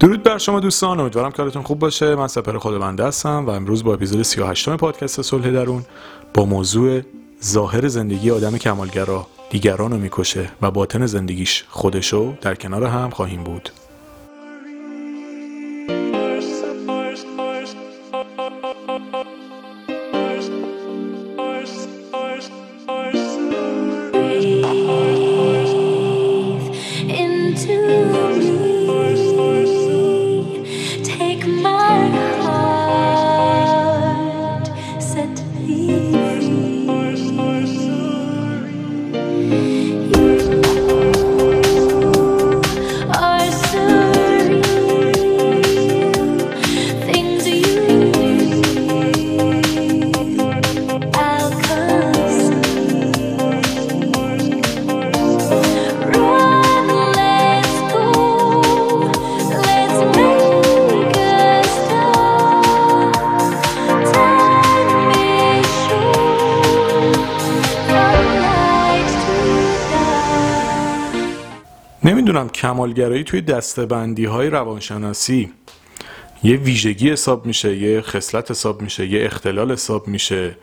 درود بر شما دوستان امیدوارم کارتون خوب باشه. من سپر خود بنده هستم و امروز با اپیزود 38 پادکست صلح درون با موضوع ظاهر زندگی آدم کمالگرا دیگران رو می‌کشه و باطن زندگیش خودشو در کنار هم خواهیم بود. کمالگرایی توی دستبندی های روانشناسی. یه ویژگی حساب میشه یه خصلت حساب میشه یه اختلال حساب میشه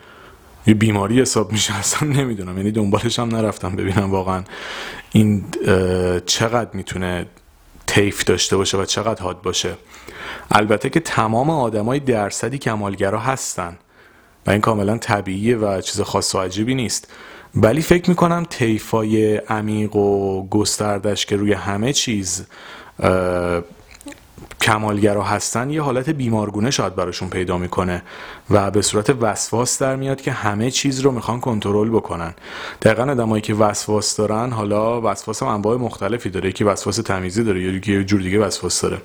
یه بیماری حساب میشه. اصلا نمی‌دونم یعنی دنبالش هم نرفتم ببینم واقعا این چقدر می‌تونه تیف داشته باشه و چقدر حاد باشه. البته که تمام آدمای درصدی کمالگرا هستن و این کاملا طبیعیه و چیز خاص و عجیبی نیست. ولی فکر می‌کنم تیفای عمیق و گستردش که روی همه چیز کمالگرا هستن یه حالت بیمارگونه شاید براشون پیدا می‌کنه و به صورت وسواس در میاد که همه چیز رو می‌خوان کنترل بکنن. دقیقا آدمایی که وسواس دارن حالا وسواس هم انواع مختلفی داره. یکی وسواس تمیزی داره یا یه جور دیگه وسواس داره.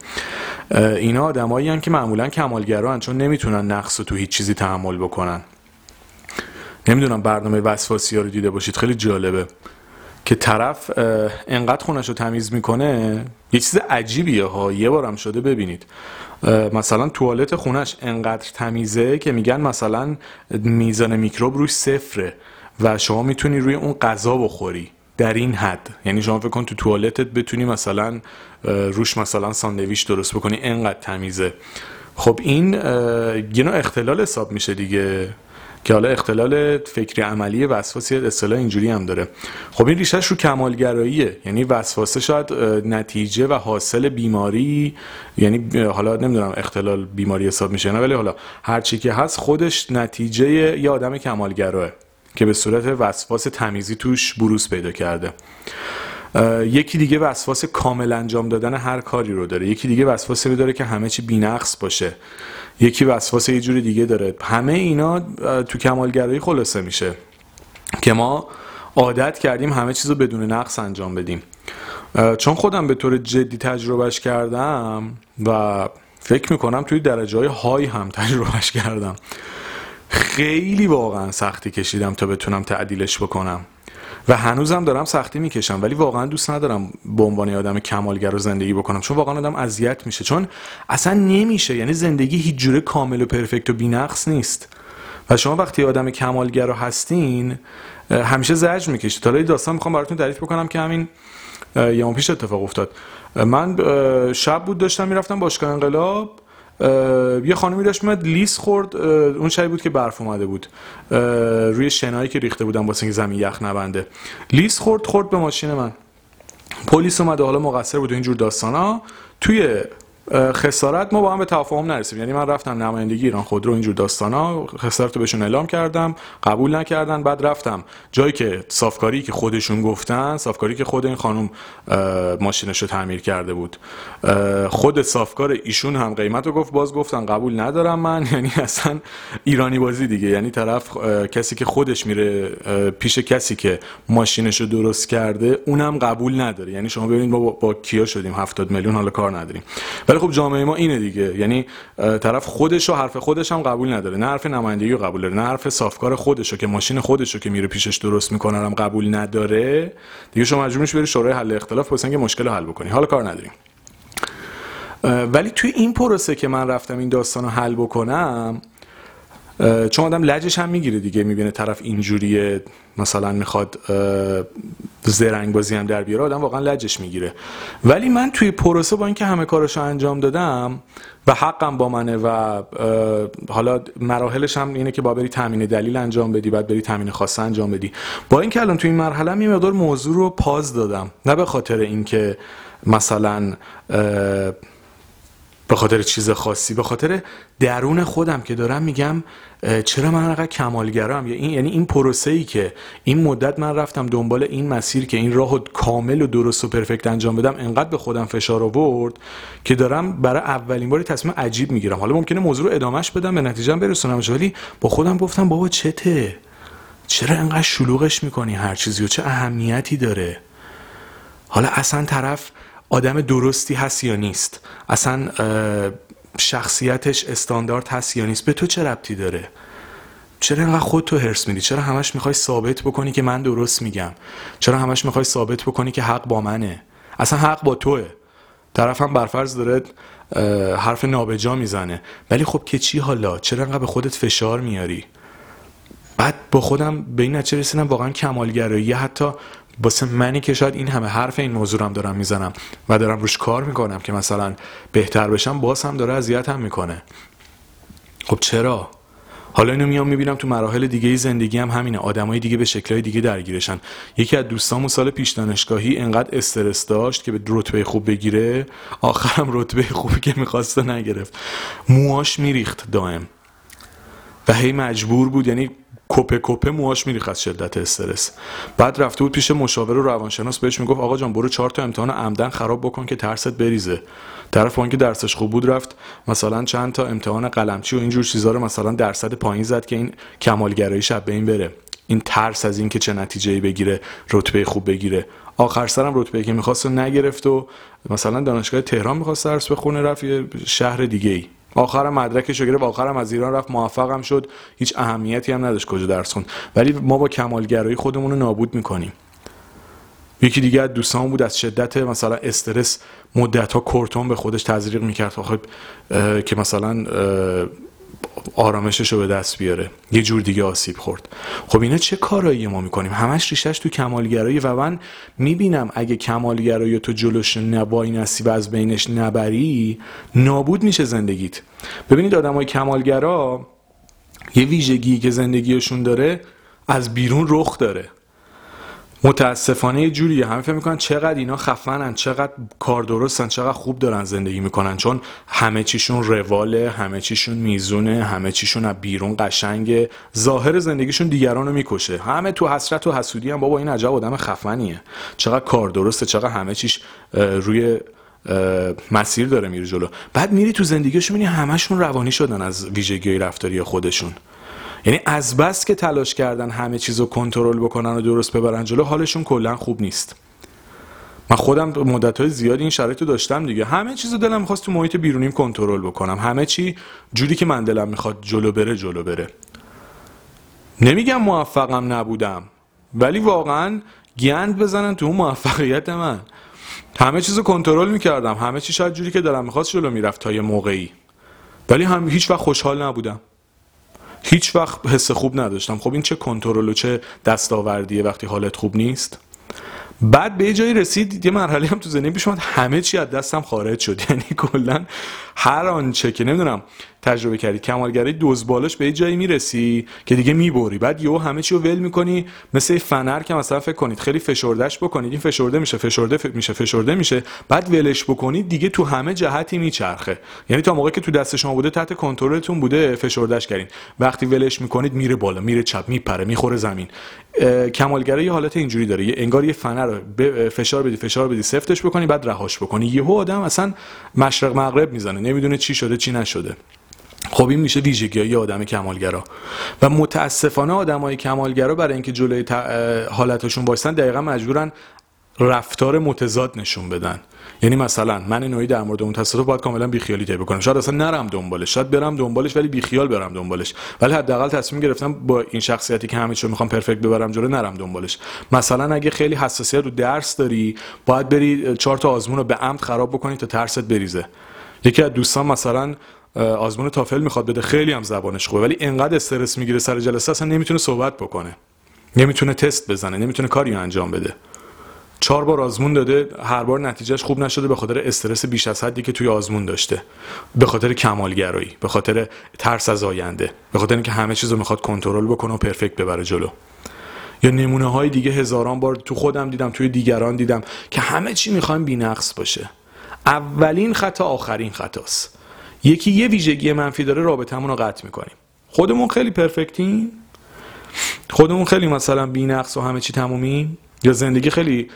اینا آدمایی که معمولا کمالگران چون نمی‌تونن نقص تو هیچ چیزی تحمل بکنن. نمی‌دونم برنامه وسواسی ها رو دیده باشید خیلی جالبه. که طرف انقدر خونش رو تمیز می‌کنه یه چیز عجیبیه ها یه بارم شده ببینید. مثلا توالت خونش انقدر تمیزه که میگن مثلا میزان میکروب روش صفره و شما می‌تونی روی اون غذا بخوری در این حد. یعنی شما فکر کن تو توالتت بتونی مثلا روش مثلا ساندویچ درست بکنی انقدر تمیزه. خب این یه نوع اختلال حساب میشه دیگه. که حالا اختلال فکری عملی وسواس یه اصطلاح اینجوری هم داره. خب این ریشش رو کمالگراییه. یعنی وسواسه شاید نتیجه و حاصل بیماری یعنی حالا نمی‌دونم اختلال بیماری حساب میشه نه ولی حالا هر چی که هست خودش نتیجه یه آدم کمالگراه که به صورت وسواس تمیزی توش بروز پیدا کرده. یکی دیگه وسواس کامل انجام دادن هر کاری رو داره. یکی دیگه وسواسی داره که همه چی بینقص باشه. یکی وسواس یه جوری دیگه داره. همه اینا تو کمالگرایی خلاصه میشه که ما عادت کردیم همه چیز رو بدون نقص انجام بدیم. چون خودم به طور جدی تجربهش کردم و فکر می‌کنم توی درجه های های هم تجربهش کردم. خیلی واقعا سختی کشیدم تا بتونم تعدیلش بکنم. و هنوزم دارم سختی می‌کشم ولی واقعا دوست ندارم به عنوان آدم کمالگر رو زندگی بکنم چون واقعا آدم اذیت میشه چون اصلا نمیشه یعنی زندگی هیچ جوره کامل و پرفکت و بینقص نیست. و شما وقتی آدم کمالگر رو هستین همیشه زجر می‌کشید. حالا داستان می‌خوام براتون تعریف بکنم که همین یه پیش اتفاق افتاد. من شب بود داشتم می‌رفتم باشگاه انقلاب. یه خانمی داشت میاد لیس خورد اون شبی بود که برف اومده بود. روی شنایی که ریخته بودم واسه اینکه زمین یخ نبنده. لیس خورد خورد به ماشین من. پلیس اومده حالا مقصر بود اینجور داستانا. توی خسارت ما با هم به تفاهم نرسیم. یعنی من رفتم نمایندگی ایران خودرو اینجور داستانا. خسارت رو بهشون اعلام کردم. قبول نکردن. بعد رفتم. جایی که صافکاری که خودشون گفتن صافکاری که خود این خانم ماشینش رو تعمیر کرده بود. خود صافکار ایشون هم قیمت رو گفت. باز گفتن قبول ندارم من. یعنی اصلا ایرانی بازی دیگه. یعنی طرف کسی که خودش میره پیش کسی که ماشینش رو درست کرده اونم قبول نداره. یعنی شما ببینید ما با, کیا شدیم؟ 70 میلیون حالا کار نداریم. ولی خب جامعه ما اینه دیگه. یعنی طرف خودش و حرف خودش هم قبول نداره. نه حرف نمایندگی قبول داره نه حرف صافکار خودش که ماشین خودش که میره پیشش درست می‌کنه هم قبول نداره. دیگه شما مجبور میشی بری شورای حل اختلاف واسه اینکه مشکل حل بکنی. حالا کار نداریم. ولی توی این پروسه که من رفتم این داستان رو حل بکنم چون آدم لجش هم می‌گیره دیگه می‌بینه طرف اینجوریه مثلا می‌خواد زرنگ بازی هم در بیاره آدم واقعا لجش می‌گیره. ولی من توی پروسه با اینکه همه کاراشو انجام دادم و حقم با منه و حالا مراحلش هم اینه که با بری تامین دلیل انجام بدی بعد بری تامین خاصه انجام بدی. با اینکه الان توی این مرحله یه مقدار موضوع رو پاز دادم. نه به خاطر اینکه مثلا به خاطر چیز خاصی به خاطر درون خودم که دارم میگم چرا من انقدر کمالگرام؟ یعنی این پروسه ای که این مدت من رفتم دنبال این مسیر که این راهو کامل و درست و پرفکت انجام بدم انقدر به خودم فشار آورد که دارم برای اولین باری تصمیم عجیب می‌گیرم. حالا ممکنه موضوع رو ادامش بدم به نتیجه برسونم ولی با خودم گفتم بابا چته؟ چرا انقدر شلوغش می‌کنی هر چیزی و چه اهمیتی داره؟ حالا اصلا طرف آدم درستی هست یا نیست؟ اصلا شخصیتش استاندارد هست یا نیست؟ به تو چه ربطی داره؟ چرا اینقدر خود تو هرس میدی؟ چرا همش می‌خوای ثابت بکنی که من درست میگم؟ چرا همش می‌خوای ثابت بکنی که حق با منه؟ اصلا حق با توه. طرف هم برفرض داره حرف نابجا می‌زنه. ولی خب که چی حالا؟ چرا انقدر به خودت فشار میاری؟ بعد با خودم به این نتیجه رسیدم واقعا کمالگرایی. حتی واسه منی که شاید این همه حرف این موضوع هم دارم می‌زنم و دارم روش کار می‌کنم که مثلا بهتر بشم باز هم داره اذیت هم می‌کنه. خب چرا؟ حالا اینو میام می‌بینم تو مراحل دیگه زندگی هم همینه. آدمای دیگه به شکلهای دیگه درگیرشن. یکی از دوستامون سال پیش دانشگاهی انقدر استرس داشت که به رتبه خوب بگیره. آخرم رتبه خوبی که می‌خواسته نگرفت. موهاش میریخت دائم. و هی مجبور بود. یعنی کپه کپه موهاش میریخت از شدت استرس. بعد رفته بود پیش مشاور و روانشناس بهش می‌گفت آقا جان برو چهار تا امتحان عمدن خراب بکن که ترست بریزه. طرف اون که درسش خوب بود رفت مثلا چند تا امتحان قلمچی و اینجور چیزا رو مثلا درصد پایین زد که این کمالگرایی شب به این بره. این ترس از اینکه چه نتیجه بگیره رتبه خوب بگیره. آخر سرم رتبه که می‌خواست نگرفت و مثلا دانشگاه تهران می‌خواست درس بخونه رفت یه شهر دیگه ای آخرم مدرکش رو گرفت آخرم از ایران رفت موفقم شد. هیچ اهمیتی هم نداشت کجا درس خوند. ولی ما با کمالگرایی خودمون رو نابود می‌کنیم. یکی دیگه دوستان بود از شدت مثلا استرس مدت ها کورتون به خودش تزریق می‌کرد. خب که مثلا آرامشش رو به دست بیاره. یه جور دیگه آسیب خورد. خب اینا چه کارایی ما می‌کنیم؟ همش ریشش تو کمالگرایی و من می‌بینم اگه کمالگرایی تو جلوش نبایی نصیب از بینش نبری نابود میشه زندگیت. ببینید آدم های کمالگرا یه ویژگی که زندگیشون داره از بیرون رخ داره. متاسفانه یه جوریه همه فکر می‌کنن چقدر اینا خفنن چقدر کار درستن چقدر خوب دارن زندگی می‌کنن. چون همه چیشون رواله همه چیشون میزونه همه چیشون از بیرون قشنگه. ظاهر زندگیشون دیگران رو می‌کشه. همه تو حسرت و حسودی هم بابا این عجب آدم خفنیه. چقدر کار درسته چقدر همه چیش روی مسیر داره میره جلو. بعد میری تو زندگیشون می‌بینی همشون روانی شدن از ویژگی رفتاری خودشون. یعنی از بس که تلاش کردن همه چیز رو کنترل بکنن و درست ببرن جلو حالشون کلا خوب نیست. من خودم مدت های زیادی این شرایط رو داشتم دیگه. همه چیز دلم می‌خواست تو محیط بیرونیم کنترل بکنم. همه چی جوری که من دلم می‌خواد جلو بره جلو بره. نمیگم موفقم نبودم ولی واقعا گند بزنن تو اون موفقیت من. همه چیز رو کنترل می‌کردم. همه چی شاید جوری که دلم می‌خواست جلو می‌رفت تا یه موقعی. ولی هم هیچ وقت خوشحال نبودم. هیچ وقت حس خوب نداشتم. خب این چه کنترل و چه دستاوردیه وقتی حالت خوب نیست؟ بعد به جایی رسید یه مرحله هم تو زندگی پیش همه چی از دستم خارج شد. یعنی کلا هر آنچه که نمی‌دونم تجربه کردی کمالگرایی دوز بالاش به جایی می‌رسی که دیگه می‌بری. بعد یهو همه چی رو ول می‌کنی مثل فنر که مثلا فکر کنید خیلی فشردهش بکنید این فشرده میشه فشرده میشه فشرده میشه بعد ولش بکنید دیگه تو همه جهتی میچرخه. یعنی تا موقعی که تو دست شما بوده تحت کنترلتون بوده فشردهش کردین. وقتی ولش می‌کنید میره بالا میره چپ میپره می‌خوره زمین. کمالگرایی یه حالت اینجوری داره. یه انگار یه فنر رو فشار بدی فشار بدی سفتش بکنی بعد رهاش بکنی. یهو آدم اصلا مشرق مغرب می‌زنه. نمی‌دونه چی شده چی نشده. خب این میشه ویژگی آدم کمالگرا. و متاسفانه آدمای کمالگرا برای اینکه جلوی حالتشون باشن دقیقا مجبورن رفتار متضاد نشون بدن. یعنی مثلا من نوعی در مورد اون تصادف باید کاملا بیخیالی طی بکنم. شاید اصلا نرم دنبالش شاید برم دنبالش ولی بیخیال برم دنبالش. ولی حداقل تصمیم گرفتم با این شخصیتی که همه چیو می‌خوام پرفکت ببرم جلو نرم دنبالش. مثلا اگه خیلی حساسیت رو درس داری باید بری چهار تا آزمون رو به عمد خراب بکنی تا ترست بریزه. یکی از دوستان مثلا آزمون تافل می‌خواد بده خیلی هم زبانش خوبه ولی انقدر استرس می‌گیره سر جلسه اصلا نمی‌تونه صحبت بکنه. نمی‌تونه تست بزنه نمی‌تونه کاری انجام بده. چهار بار آزمون داده هر بار نتیجهش خوب نشده به خاطر استرس بیش از حدی که توی آزمون داشته. به خاطر کمالگرایی به خاطر ترس از آینده به خاطر اینکه همه چیز رو می‌خواد کنترل بکنه و پرفکت ببره جلو. یا نمونه های دیگه هزاران بار تو خودم دیدم توی دیگران دیدم که همه چی می‌خوایم بینقص باشه. اولین خطا آخرین خطاست یکی یه ویژگی منفی داره رابطمون رو قطع می‌کنیم. خودمون خیلی پرفکتیم. خودمون خیلی مثلا بینقص و همه چی تمومیم. یا زندگی خیلی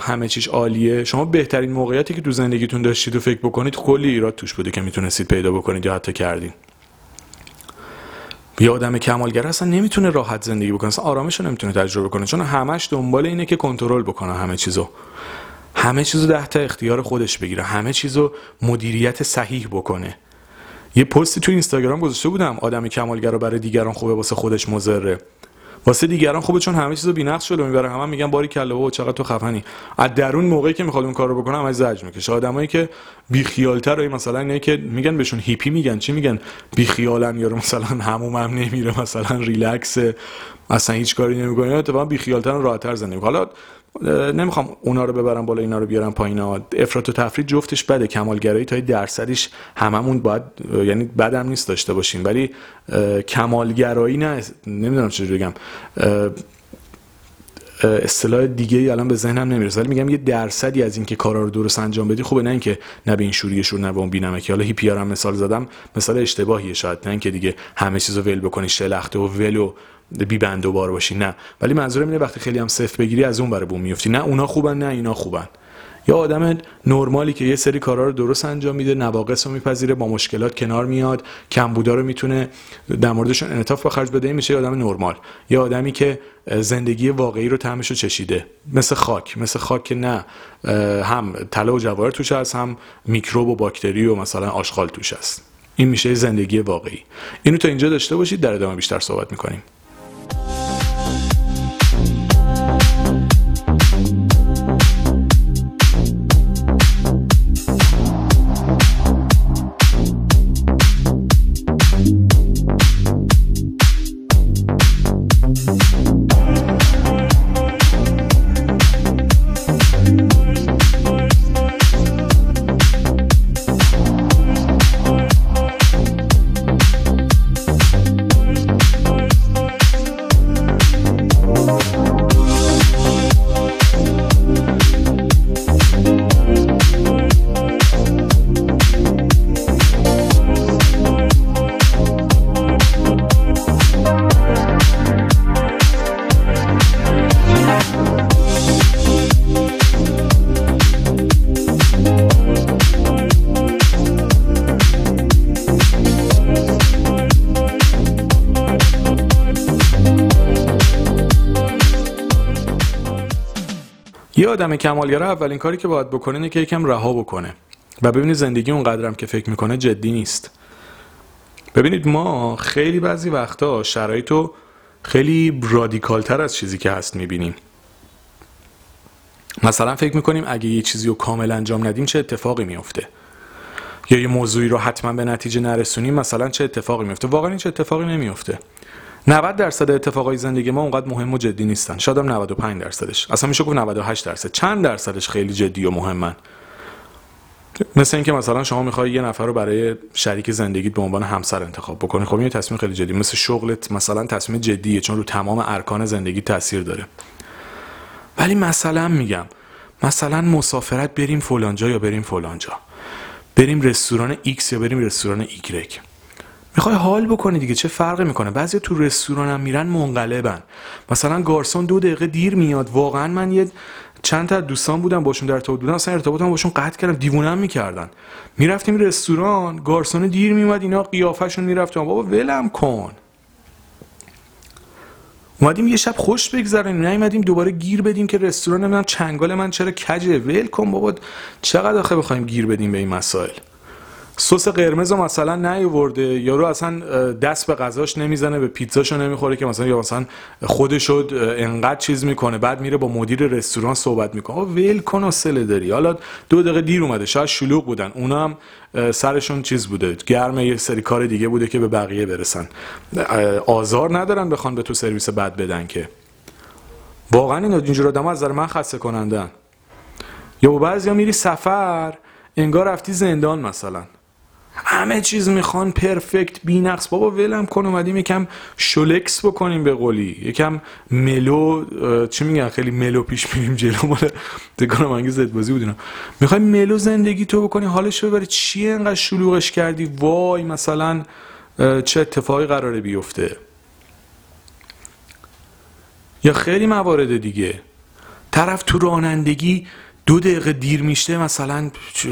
همه چیش عالیه. شما بهترین موقعیتی که تو زندگیتون داشتید و فکر بکنید کلی ایراد توش بوده که می‌تونستید پیدا بکنید یا حتی کردین. یه آدم کمالگر اصلا نمی‌تونه راحت زندگی بکنه اصلا آرامش رو نمی‌تونه تجربه کنه. چون همش دنبال اینه که کنترل بکنه همه چیزو. همه چیزو ده تا اختیار خودش بگیره. همه چیزو مدیریت صحیح بکنه. یه پستی تو اینستاگرام گذاشته بودم آدم کمالگر رو برای دیگران خوبه واسه خودش مضره. واسه دیگران خوبه چون همه چیزو بی‌نقص شده می‌بره همه میگن باری کله و چقدر تو خفنی. از درون موقعی که می‌خواد اون کارو بکنه همش زجر می‌کشه. آدمایی که بی خیالتر مثلا اینه که میگن بهشون هیپی میگن چی میگن؟ بی خیالن یا مثلا هموم هم نمیره مثلا ریلکس اصلا هیچ کاری نمی‌کنه اتفاقا بی خیالتر راحت‌تر زندگی حالا نمی‌خوام اونا رو ببرم بالا اینا رو بیارم پایین. افراط و تفرید جفتش بده. کمالگرایی تا درصدیش هممون باید یعنی بدم نیست داشته باشیم. ولی کمالگرایی نه نمی‌دونم چجوری بگم. اصطلاح دیگه ای الان به ذهنم نمی‌رسه. ولی میگم یه درصدی از اینکه کارا رو درست انجام بدی خوبه نه اینکه نه به این شوری شور نه به اون بینمکی. حالا هیپی هم مثال زدم مثال اشتباهیه شاید. نه اینکه دیگه همه چیزو ول بکنی شلخته و ول و بی بند و بار باشی. نه. ولی منظورم اینه وقتی خیلی هم صفر بگیری از اون برای بوم میفتی. نه اونا خوبن نه اینا خوبن. یا آدم نرمالی که یه سری کارا رو درست انجام میده نواقص رو میپذیره با مشکلات کنار میاد کمبودا رو می‌تونه در موردشون انعطاف بخرج بده. میشه آدم نرمال. یا آدمی که زندگی واقعی رو تعمش رو چشیده. مثل خاک. مثل خاک که نه هم طلا و جواهر توش هست هم میکروب و باکتری و مثلا آشغال توش هست. این میشه زندگی واقعی. اینو تا اینجا داشته باشید در ادامه بیشتر صحبت می‌کنیم. یه آدم کمالگرا اولین کاری که باید بکنه اینه که یکم رها بکنه. و ببینید زندگی اون قدرم که فکر می‌کنه جدی نیست. ببینید ما خیلی بعضی وقتا شرایط رو خیلی رادیکالتر از چیزی که هست می‌بینیم. مثلا فکر می‌کنیم اگه یه چیزی رو کامل انجام ندیم چه اتفاقی میفته یا یه موضوعی رو حتما به نتیجه نرسونیم مثلا چه اتفاقی میفته واقعا این چه اتفاقی نمیفته 90 درصد اتفاقای زندگی ما اونقدر مهم و جدی نیستن. شاید هم 95 درصدش. اصلا میشه گفت 98 درصد. چند درصدش خیلی جدی و مهمن؟ مثل اینکه مثلا شما می‌خوای یه نفر رو برای شریک زندگیت به عنوان همسر انتخاب بکنی خب این تصمیم خیلی جدی. مثل شغلت مثلا تصمیم جدیه چون رو تمام ارکان زندگی تاثیر داره. ولی مثلا میگم مثلا مسافرت بریم فلانجا یا بریم فلانجا؟ بریم رستوران X یا بریم رستوران Y می‌خوای حال بکنی دیگه چه فرقی می‌کنه؟ بعضی تو رستوران هم میرن منقلبن. مثلا گارسون دو دقیقه دیر میاد. واقعا من یه چند تا دوستان بودم باشون در ارتباط بودم. اصلا ارتباطم باشون قطع کردم. دیوونم می‌کردن. می‌رفتیم رستوران گارسون دیر میومد اینا قیافشون می‌رفتم بابا ولم کن. اومدیم یه شب خوش بگذرونیم. نیومدیم دوباره گیر بدیم که رستوران من چنگال من چرا کجه؟ ول کن بابا. چقدر آخه بخوایم گیر بدیم به این مسائل؟ سس قرمز رو مثلا نیورده یارو اصلا دست به غذاش نمی‌زنه به پیتزاشو نمی‌خوره که مثلا یا مثلا خودشو انقدر چیز می‌کنه بعد میره با مدیر رستوران صحبت می‌کنه. ول کن و سله داری. حالا دو دقیقه دیر اومده شاید شلوغ بودن. اونا هم سرشون چیز بوده. گرم یه سری کار دیگه بوده که به بقیه برسن. آزار ندارن بخوان به تو سرویس بد بدن که. واقعا این اینجور آدم از من خسته کنندن یا بعضیا میری سفر انگار رفتی زندان مثلا. همه چیز می‌خوان پرفکت نقص بابا ولم کن اومدیم یکم شولکس بکنیم به قولی. یکم ملو چی میگن؟ خیلی ملو پیش میریم جلو. مال دکانم انگیز زد بازی بودینا می‌خوای ملو زندگی تو بکنی حالش ببره چیه انقدر شلوغش کردی؟ وای مثلا چه اتفاقی قراره بیفته؟ یا خیلی موارد دیگه. طرف تو رانندگی دو دقیقه دیر میشه مثلا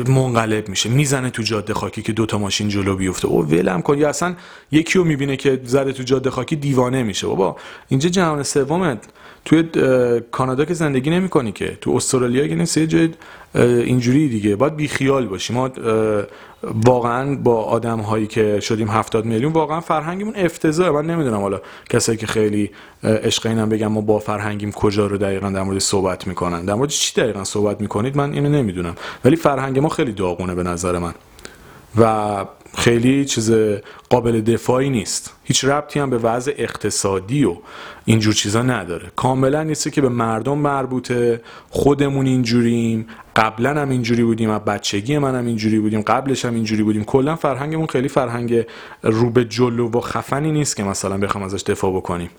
منقلب میشه. می‌زنه تو جاده خاکی که دوتا ماشین جلو بیفته. او ولم کن. یا اصلا یکی رو می‌بینه که زده تو جاده خاکی دیوانه میشه. بابا اینجا جهان سومت توی کانادا که زندگی نمی‌کنی که. تو استرالیا که نیست یه اینجوری دیگه. باید بیخیال باشی. ما واقعا با آدم هایی که شدیم هفتاد میلیون واقعا فرهنگمون افتضاحه من نمی‌دونم حالا کسایی که خیلی عشق اینم بگم ما با فرهنگیم کجا رو دقیقا در مورد صحبت می‌کنن. در مورد چی دقیقا صحبت می‌کنید؟ من اینو نمی‌دونم. ولی فرهنگ ما خیلی داغونه به نظر من. و خیلی چیز قابل دفاعی نیست. هیچ ربطی هم به وضع اقتصادی و اینجور چیزا نداره. کاملا نیست که به مردم مربوطه خودمون اینجوریم قبلا هم اینجوری بودیم و بچگی من هم اینجوری بودیم قبلش هم اینجوری بودیم. کلا فرهنگمون خیلی فرهنگ رو به جلو و خفنی نیست که مثلا بخوام ازش دفاع بکنیم.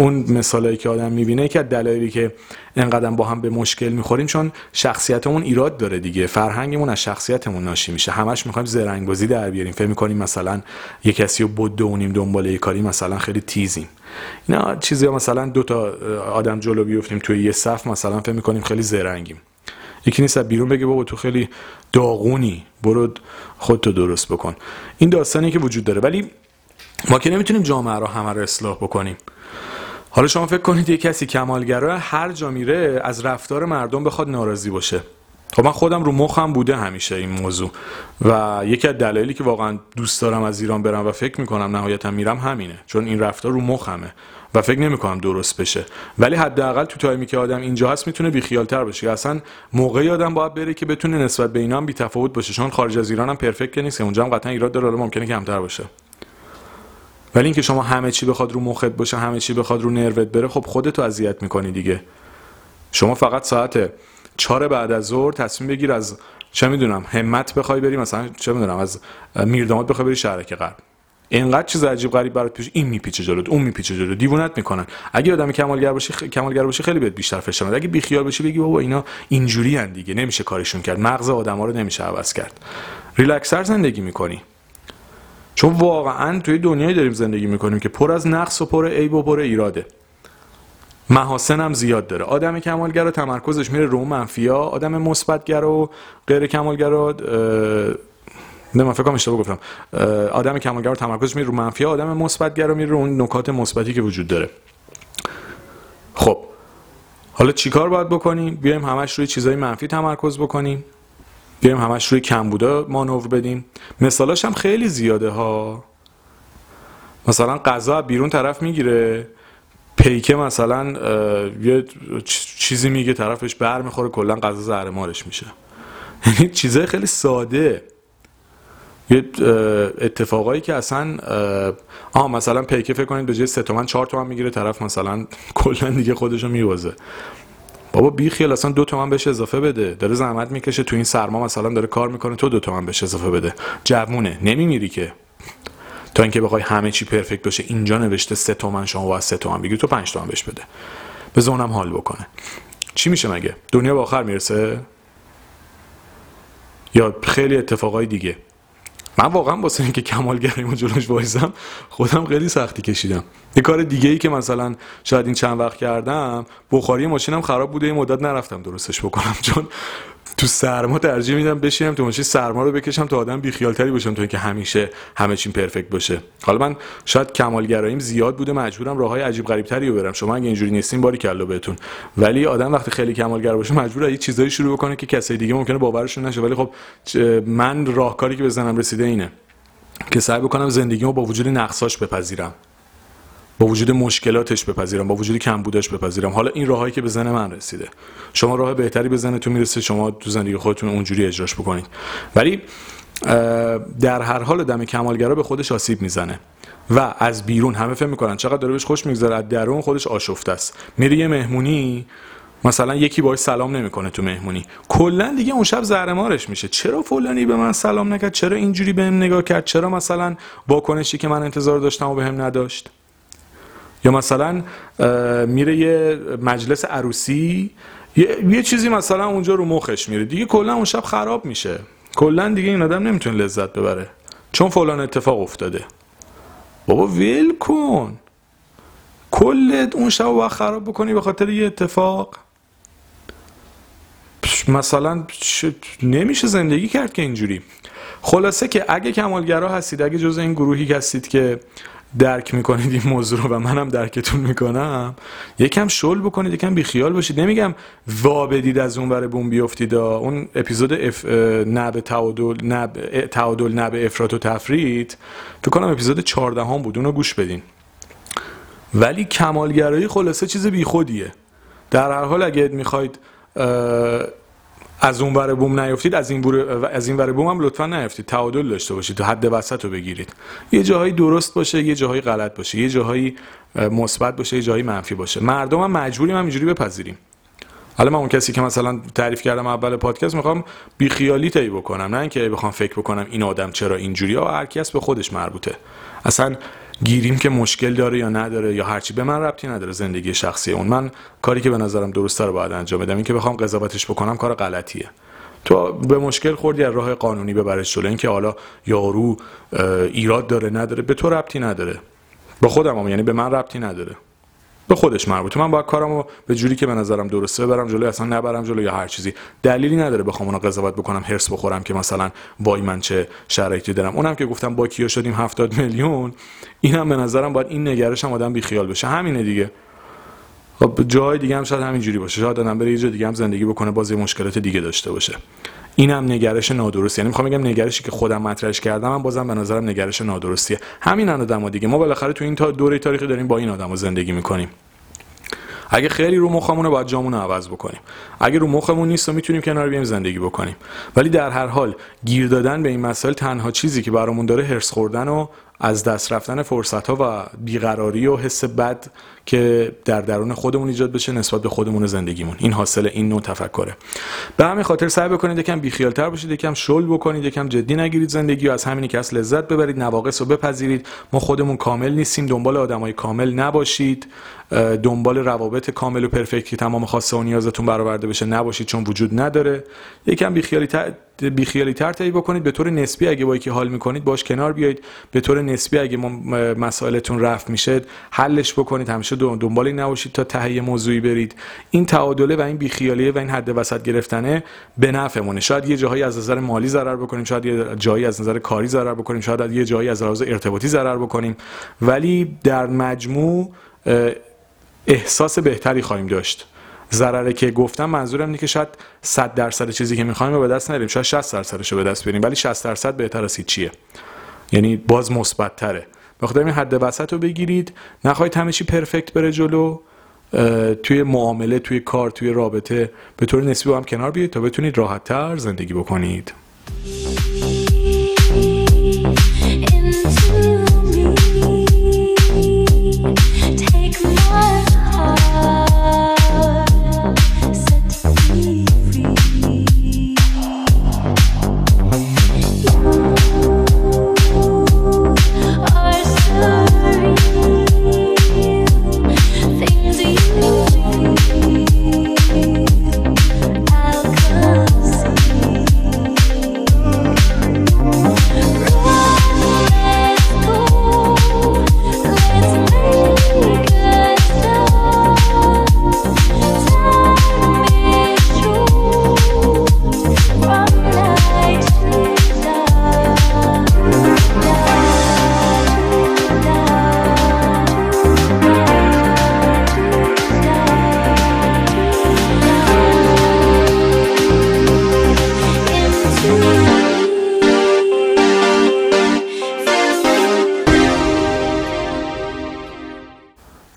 اون مثالایی که آدم می‌بینه که دلایلی که انقدر با هم به مشکل می‌خوریم چون شخصیتمون ایراد داره دیگه. فرهنگمون از شخصیتمون ناشی میشه. همش می‌خوایم زرنگ بازی در بیاریم. فکر می‌کنیم مثلا یه کسی رو بدونیم دنبال یه کاری مثلا خیلی تیزیم. اینا چیزی مثلا دو تا آدم جلو بیفتیم توی یه صف مثلا فکر می‌کنیم خیلی زرنگیم. یکی نیست بیرون بگه بابا تو خیلی داغونی برو خودتو درست بکن. این داستانی که وجود داره. ولی ما که نمی‌تونیم جامعه رو همه رو اصلاح بکنیم. حالا شما فکر کنید یه کسی کمالگرا هر جا میره از رفتار مردم بخواد ناراضی باشه. خب من خودم رو مخم بوده همیشه این موضوع. و یکی از دلایلی که واقعا دوست دارم از ایران برم و فکر می‌کنم نهایتا میرم همینه. چون این رفتار رو مخمه و فکر نمی‌کنم درست بشه. ولی حداقل تو تایمی که آدم اینجا هست می‌تونه بیخیالتر بشه اصلا موقعی آدم باید بره که بتونه نسبت به اینا هم بی تفاوت باشه. چون خارج از ایران هم پرفکت نیست اونجا هم قطعا ایراد داره. ممکنه کمتر باشه. ولی اینکه شما همه چی بخواد رو مخت باشه همه چی بخواد رو نروت بره خب خودتو اذیت می‌کنی دیگه. شما فقط ساعت چهار بعد از ظهر تصمیم بگیر از چه می‌دونم همت بخوای بری مثلا چه می‌دونم از میرداماد بخوای بری شهرک غرب. اینقدر چیز عجیب غریب برات پیش این میپیچه جلوت اون میپیچه جلو دیوونت می‌کنن. اگه آدم کمالگر باشی خ... کمالگر باشی خیلی بهت بیشتر فشار اگه بیخیال باشی بگی بابا اینا اینجوری دیگه نمیشه کارشون کرد. مغز آدما رو نمیشه عوض کرد. ریلکسر زندگی می‌کنی. چون واقعا توی دنیایی داریم زندگی می‌کنیم که پر از نقص و پر عیب و پر ایراده. محاسن هم زیاد داره. آدم کمالگر و تمرکزش میره رو منفیا آدم مثبتگر و غیر کمالگر نه من فکر کنم اشتباه گفتم. آدم کمالگر و تمرکزش میره رو منفیا آدم مثبتگر رو میره رو اون نکات مثبتی که وجود داره. خب حالا چیکار باید بکنیم؟ بیایم همش روی چیزای منفی تمرکز بکنیم. بیایم همش روی کمبودا مانور بدیم. مثالاش هم خیلی زیاده ها. مثلا غذا بیرون طرف می‌گیره. پیکه مثلا یه چیزی میگه طرفش بر می‌خوره کلا غذا زهرمارش میشه. یعنی چیزای خیلی ساده. یه اتفاقایی که اصلا آها مثلا پیکه فکر کنید به جای 3 تومن 4 تومن می‌گیره طرف مثلا کلا دیگه خودشو میوازه بابا بی خیال اصلا دو تومن بهش اضافه بده. داره زحمت می‌کشه تو این سرما مثلا داره کار می‌کنه تو دو تومن بهش اضافه بده. جوونه نمیمیری که. تا اینکه بخوای همه چی پرفکت باشه اینجا نوشته سه تومن شما باید سه تومن بگیری تو پنج تومن بهش بده. به زونم حال بکنه. چی میشه مگه؟ دنیا به آخر می‌رسه؟ یا خیلی اتفاقای دیگه. من واقعا واسه اینکه کمالگریمو جلوش وایسم خودم خیلی سختی کشیدم. یه کار دیگه ای که مثلا شاید این چند وقت کردم بخاری ماشینم خراب بوده یه مدت نرفتم درستش بکنم چون تو سرما ترجیح میدم بشینم تو ماشین سرما رو بکشم تا آدم بیخیالتری باشم تو اینکه همیشه همه چیم پرفکت باشه. حالا من شاید کمالگراییم زیاد بوده مجبورم راههای عجیب غریب تری رو برم شما اگه اینجوری نیستین باری کلا بهتون. ولی آدم وقتی خیلی کمالگر باشه مجبور یه چیزایی شروع بکنه که کسی دیگه ممکنه باورشون نشه. ولی خب من راهکاری که بزنم رسیده اینه که سعی بکنم زندگیمو با وجود نقصاش بپذیرم. با وجود مشکلاتش بپذیرم با وجود کمبودش بپذیرم. حالا این راههایی که به زن من رسیده. شما راه بهتری به زنتون می‌رسه شما تو زندگی خودتون اونجوری اجراش بکنید. ولی در هر حال دم کمالگرا به خودش آسیب می‌زنه. و از بیرون همه فهم می‌کنن چقدر داره بهش خوش میگذره از درون خودش آشفته است. میره یه مهمونی مثلا یکی باش سلام نمی‌کنه تو مهمونی. کلا دیگه اون شب زهرمارش میشه. چرا فلانی به من سلام نکرد؟ چرا اینجوری بهم نگاه کرد؟ چرا مثلا واکنشی که من انتظار داشتم و بهم نداشت؟ یا مثلا میره یه مجلس عروسی یه،, چیزی مثلا اونجا رو مخش میره. دیگه کلا اون شب خراب میشه. کلا دیگه این آدم نمی‌تونه لذت ببره. چون فلان اتفاق افتاده. بابا ویل کن. کل اون شب باید خراب بکنی به خاطر یه اتفاق. مثلا نمیشه زندگی کرد که اینجوری. خلاصه که اگه کمالگرا هستید اگه جز این گروهی هستید که درک می‌کنید این موضوع رو و منم درکتون می‌کنم. یکم شل بکنید یکم بیخیال باشید. نمیگم وا بدید از اون بره بوم بیفتید. اون اپیزود اف... نب تعادل نب تعادل نب افراط و تفرید فکر کنم اپیزود 14 هم بود. اونو گوش بدین. ولی کمالگرایی خلاصه چیز بیخودیه. در هر حال اگه می‌خواید از اون ور بوم نیفتید از این از این ور بوم هم لطفا نیفتید. تعادل داشته باشید تو حد وسط رو بگیرید. یه جاهایی درست باشه یه جاهایی غلط باشه. یه جاهایی مثبت باشه یه جاهایی منفی باشه. مردم هم مجبوریم هم اینجوری بپذیریم. حالا من اون کسی که مثلا تعریف کردم اول پادکست می‌خوام بیخیالی تایی بکنم. نه اینکه بخوام فکر بکنم این آدم چرا اینجوری ها هر کس به خودش مربوطه. اصلا گیریم که مشکل داره یا نداره یا هرچی. به من ربطی نداره زندگی شخصی اون. من کاری که به نظرم درسته رو باید انجام بدم. این که بخوام قضاوتش بکنم کار غلطیه. تو به مشکل خوردی از راه قانونی ببرش جلو. اینکه حالا یارو ایراد داره نداره به تو ربطی نداره. به خودم هم یعنی به من ربطی نداره. به خودش مربوطه. من باید کارمو به جوری که به نظرم درسته ببرم جلو اصلا نبرم جلو یا هر چیزی. دلیلی نداره بخوام اونو قضاوت بکنم هرس بخورم که مثلا وای من چه شرایطی دارم. اونم که گفتم با کیا شدیم 70 میلیون اینم به نظرم باید این نگرش هم آدم بیخیال بشه. همینه دیگه. خب جای دیگه هم شاید همینجوری باشه. شاید آدم بره یه جای دیگه هم زندگی بکنه باز مشکلات دیگه داشته باشه. اینم نگرش نادرست یعنی می‌خوام بگم نگرشی که خودم مطرحش کردم من بازم به نظرم نگرش نادرستیه. همین آدم‌ها دیگه. ما بالاخره تو این تا دوره تاریخی داریم با این آدمو زندگی می‌کنیم. اگه خیلی رو مخمونه باید جامون رو عوض بکنیم. اگه رو مخمون نیست و می‌تونیم کنار بیایم زندگی بکنیم. ولی در هر حال گیر دادن به این مسائل تنها چیزی که برامون داره هرس خوردن و از دست رفتن فرصت ها و بیقراری و حس بد که در درون خودمون ایجاد بشه نسبت به خودمون زندگیمون. این حاصل این نوع تفکره. به همین خاطر سعی بکنید یکم بیخیالتر باشید یکم شل بکنید یکم جدی نگیرید زندگی و از همینی که از لذت ببرید نواقص رو بپذیرید. ما خودمون کامل نیستیم دنبال آدمای کامل نباشید. دنبال روابط کامل و پرفکت که تمام خواسته و نیازتون برآورده بشه نباشید چون وجود نداره. یکم بیخیالی بیخیالی تر تایی بکنید. به طور نسبی اگه با یکی حال می‌کنید باش کنار بیایید. به طور نسبی اگه مسائلتون رفت میشه حلش بکنید. همیشه دنبال این نباشید تا ته موضوعی برید. این تعادله و این بیخیالیه و این حد وسط گرفتنه به نفعمونه. شاید یه جاهایی از نظر مالی ضرر بکنیم شاید یه جایی از نظر کاری ضرر بکنیم شاید یه جایی از لحاظ ارتباطی ضرر بکنیم. ولی در مجموع احساس بهتری خواهیم داشت. ضرره که گفتم منظورم اینه که شاید 100 درصد چیزی که می‌خوایم رو به دست نیاریم شاید 60 درصدش رو به دست بیاریم ولی 60 درصد بهتر از چیه یعنی باز مثبت تره بخاطر این حد وسط رو بگیرید. نخواهید همه چی پرفکت بره جلو. توی معامله توی کار توی رابطه. به طور نسبی با هم کنار بیاید تا بتونید راحت تر زندگی بکنید.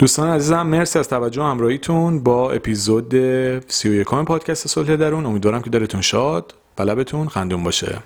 دوستان عزیزم مرسی از توجه و همراهیتون با اپیزود 31 پادکست صلح درون. امیدوارم که دلتون شاد و لبتون خندون باشه.